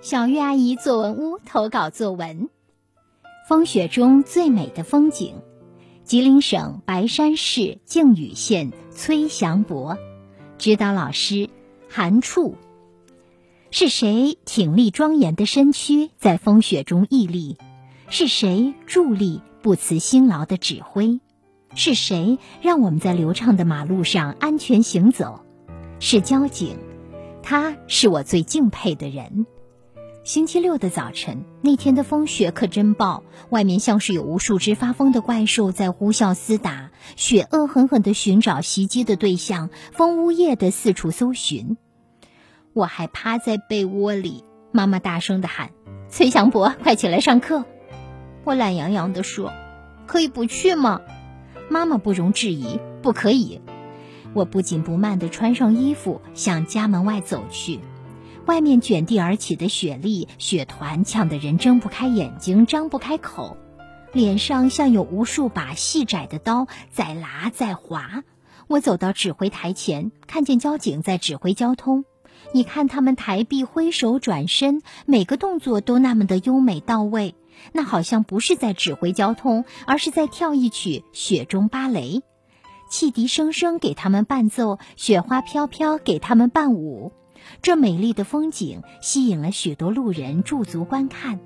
小月阿姨作文屋投稿作文：风雪中最美的风景。吉林省白山市靖宇县崔祥博，指导老师韩处。是谁挺立庄严的身躯在风雪中屹立？是谁伫立不辞辛劳的指挥？是谁让我们在流畅的马路上安全行走？是交警，他是我最敬佩的人。星期六的早晨，那天的风雪可真暴，外面像是有无数只发疯的怪兽在呼啸厮打，雪恶狠狠地寻找袭击的对象，风呜咽地四处搜寻。我还趴在被窝里，妈妈大声地喊：“崔祥博，快起来上课！”我懒洋洋地说：“可以不去吗？”妈妈不容置疑：“不可以。”我不紧不慢地穿上衣服，向家门外走去。外面卷地而起的雪粒、雪团呛得人睁不开眼睛、张不开口，脸上像有无数把细窄的刀在拉在划。我走到指挥台前，看见交警在指挥交通。你看他们抬臂、挥手、转身，每个动作都那么的优美到位。那好像不是在指挥交通，而是在跳一曲雪中芭蕾。汽笛声声给他们伴奏，雪花飘飘给他们伴舞。这美丽的风景吸引了许多路人驻足观看。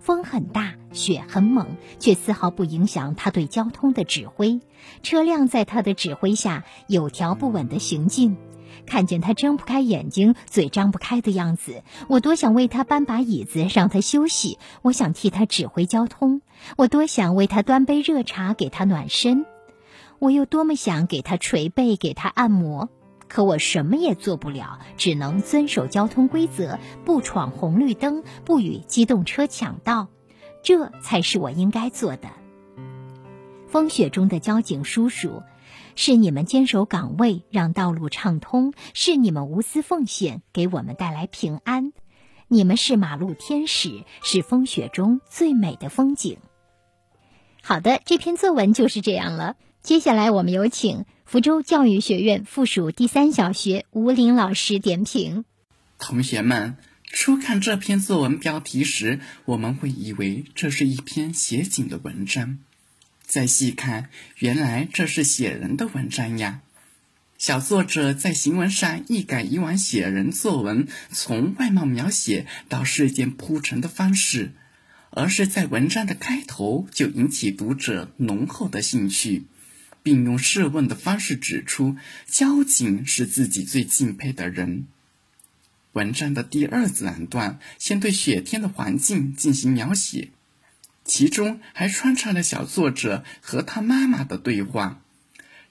风很大，雪很猛，却丝毫不影响他对交通的指挥。车辆在他的指挥下有条不紊地行进。看见他睁不开眼睛、嘴张不开的样子，我多想为他搬把椅子让他休息。我想替他指挥交通，我多想为他端杯热茶给他暖身，我又多么想给他捶背、给他按摩。可我什么也做不了，只能遵守交通规则，不闯红绿灯，不与机动车抢道，这才是我应该做的。风雪中的交警叔叔，是你们坚守岗位，让道路畅通；是你们无私奉献，给我们带来平安。你们是马路天使，是风雪中最美的风景。好的，这篇作文就是这样了。接下来，我们有请福州教育学院附属第三小学吴林老师点评。同学们，初看这篇作文标题时，我们会以为这是一篇写景的文章，再细看，原来这是写人的文章呀。小作者在行文上一改以往写人作文从外貌描写到事件铺陈的方式，而是在文章的开头就引起读者浓厚的兴趣。并用试问的方式指出，交警是自己最敬佩的人。文章的第二自然段先对雪天的环境进行描写，其中还穿插了小作者和他妈妈的对话。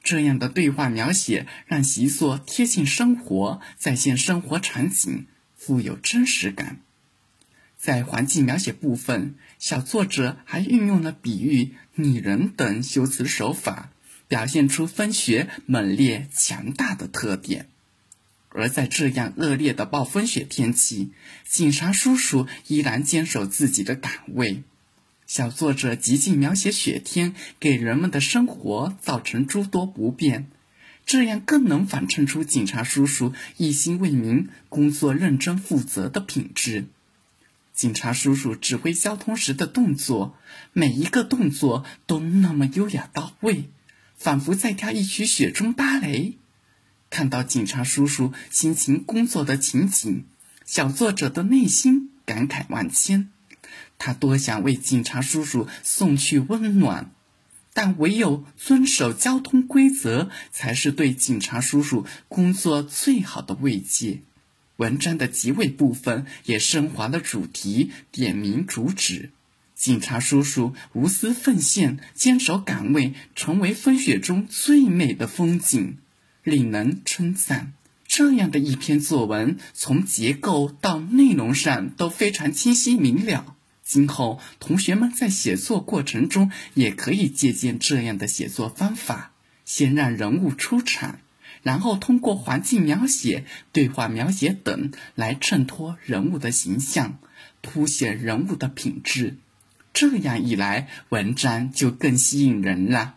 这样的对话描写让习作贴近生活，再现生活场景，富有真实感。在环境描写部分，小作者还运用了比喻、拟人等修辞手法。表现出风雪猛烈、强大的特点，而在这样恶劣的暴风雪天气，警察叔叔依然坚守自己的岗位。小作者极尽描写雪天给人们的生活造成诸多不便，这样更能反衬出警察叔叔一心为民、工作认真负责的品质。警察叔叔指挥交通时的动作，每一个动作都那么优雅到位。仿佛在跳一曲雪中芭蕾，看到警察叔叔辛勤工作的情景，小作者的内心感慨万千。他多想为警察叔叔送去温暖，但唯有遵守交通规则，才是对警察叔叔工作最好的慰藉。文章的结尾部分也升华了主题，点明主旨。警察叔叔无私奉献，坚守岗位，成为风雪中最美的风景，令人称赞。这样的一篇作文，从结构到内容上都非常清晰明了。今后同学们在写作过程中，也可以借鉴这样的写作方法：先让人物出场，然后通过环境描写、对话描写等来衬托人物的形象，凸显人物的品质。这样一来，文章就更吸引人了。